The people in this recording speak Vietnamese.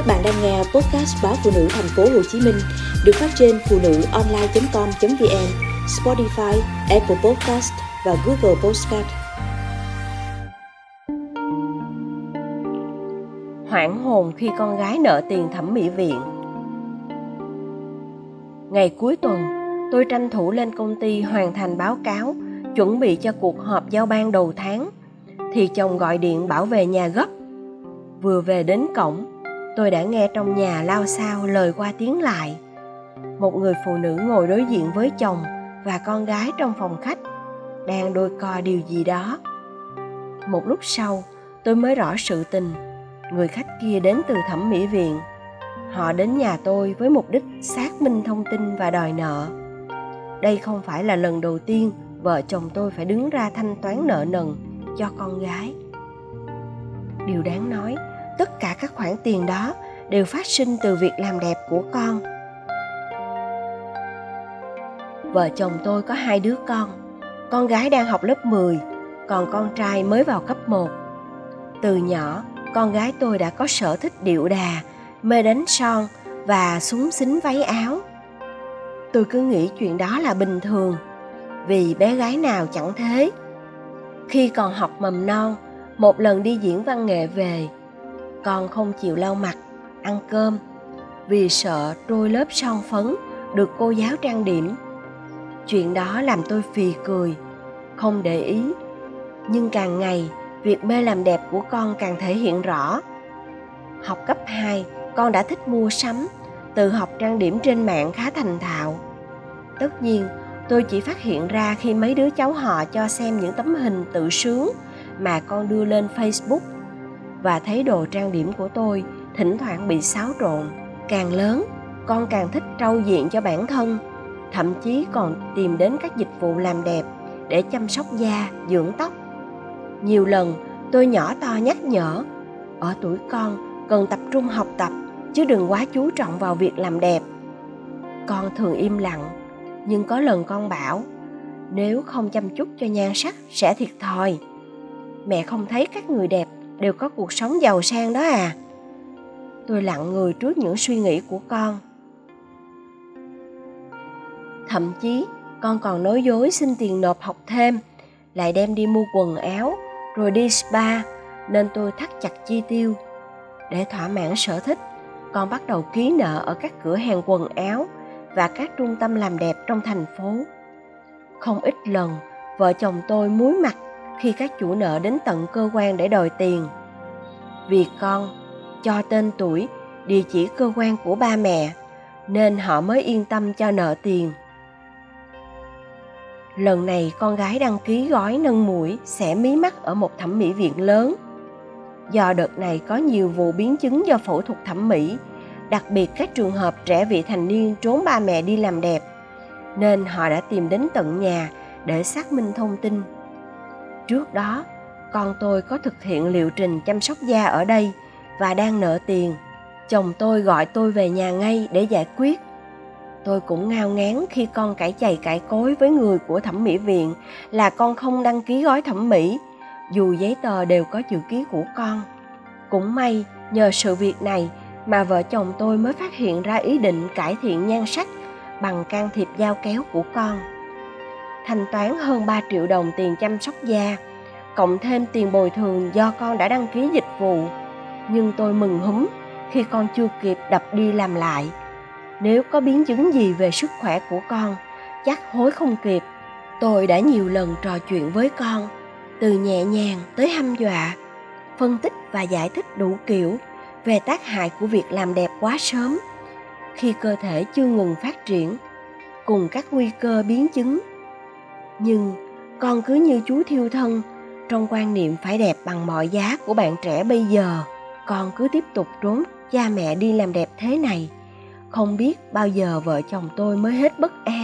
Các bạn đang nghe podcast báo phụ nữ thành phố Hồ Chí Minh được phát trên phụ nữ online.com.vn, Spotify, Apple Podcast và Google Podcast. Hoảng hồn khi con gái nợ tiền thẩm mỹ viện. Ngày cuối tuần, tôi tranh thủ lên công ty hoàn thành báo cáo, chuẩn bị cho cuộc họp giao ban đầu tháng thì chồng gọi điện bảo về nhà gấp. Vừa về đến cổng, tôi đã nghe trong nhà lao sao lời qua tiếng lại. Một người phụ nữ ngồi đối diện với chồng và con gái trong phòng khách, đang đôi co điều gì đó. Một lúc sau, tôi mới rõ sự tình. Người khách kia đến từ thẩm mỹ viện. Họ đến nhà tôi với mục đích xác minh thông tin và đòi nợ. Đây không phải là lần đầu tiên vợ chồng tôi phải đứng ra thanh toán nợ nần cho con gái. Điều đáng nói tất cả các khoản tiền đó đều phát sinh từ việc làm đẹp của con. Vợ chồng tôi có hai đứa con. Con gái đang học lớp 10 còn con trai mới vào cấp 1 từ nhỏ, con gái tôi đã có sở thích điệu đà, mê đánh son và súng xính váy áo. Tôi cứ nghĩ chuyện đó là bình thường, vì bé gái nào chẳng thế. Khi còn học mầm non, một lần đi diễn văn nghệ về con không chịu lau mặt, ăn cơm. Vì sợ trôi lớp son phấn được cô giáo trang điểm. Chuyện đó làm tôi phì cười, không để ý. Nhưng càng ngày, việc mê làm đẹp của con càng thể hiện rõ. Học cấp 2 con đã thích mua sắm, tự học trang điểm trên mạng khá thành thạo. Tất nhiên, tôi chỉ phát hiện ra khi mấy đứa cháu họ cho xem những tấm hình tự sướng mà con đưa lên facebook và thấy đồ trang điểm của tôi thỉnh thoảng bị xáo trộn. Càng lớn, con càng thích trau diện cho bản thân, thậm chí còn tìm đến các dịch vụ làm đẹp để chăm sóc da, dưỡng tóc. Nhiều lần, tôi nhỏ to nhắc nhở, ở tuổi con, cần tập trung học tập, chứ đừng quá chú trọng vào việc làm đẹp. Con thường im lặng, nhưng có lần con bảo, nếu không chăm chút cho nhan sắc, sẽ thiệt thòi. Mẹ không thấy các người đẹp đều có cuộc sống giàu sang đó à. Tôi lặng người trước những suy nghĩ của con. Thậm chí, con còn nói dối xin tiền nộp học thêm, lại đem đi mua quần áo, rồi đi spa, nên tôi thắt chặt chi tiêu. Để thỏa mãn sở thích, con bắt đầu ký nợ ở các cửa hàng quần áo và các trung tâm làm đẹp trong thành phố. Không ít lần, vợ chồng tôi muối mặt khi các chủ nợ đến tận cơ quan để đòi tiền. Vì con, cho tên tuổi, địa chỉ cơ quan của ba mẹ, nên họ mới yên tâm cho nợ tiền. Lần này con gái đăng ký gói nâng mũi sẽ mí mắt ở một thẩm mỹ viện lớn. Do đợt này có nhiều vụ biến chứng do phẫu thuật thẩm mỹ, đặc biệt các trường hợp trẻ vị thành niên trốn ba mẹ đi làm đẹp, nên họ đã tìm đến tận nhà để xác minh thông tin trước đó, con tôi có thực hiện liệu trình chăm sóc da ở đây và đang nợ tiền. Chồng tôi gọi tôi về nhà ngay để giải quyết. Tôi cũng ngao ngán khi con cãi chày cãi cối với người của thẩm mỹ viện là con không đăng ký gói thẩm mỹ, dù giấy tờ đều có chữ ký của con. Cũng may, nhờ sự việc này mà vợ chồng tôi mới phát hiện ra ý định cải thiện nhan sắc bằng can thiệp dao kéo của con thanh toán hơn 3 triệu đồng tiền chăm sóc da. Cộng thêm tiền bồi thường do con đã đăng ký dịch vụ. Nhưng tôi mừng húm khi con chưa kịp đập đi làm lại. Nếu có biến chứng gì về sức khỏe của con, chắc hối không kịp. Tôi đã nhiều lần trò chuyện với con, từ nhẹ nhàng tới hăm dọa, phân tích và giải thích đủ kiểu về tác hại của việc làm đẹp quá sớm. Khi cơ thể chưa ngừng phát triển, cùng các nguy cơ biến chứng nhưng con cứ như chú thiêu thân, trong quan niệm phải đẹp bằng mọi giá của bạn trẻ bây giờ, con cứ tiếp tục trốn cha mẹ đi làm đẹp thế này. Không biết bao giờ vợ chồng tôi mới hết bất an.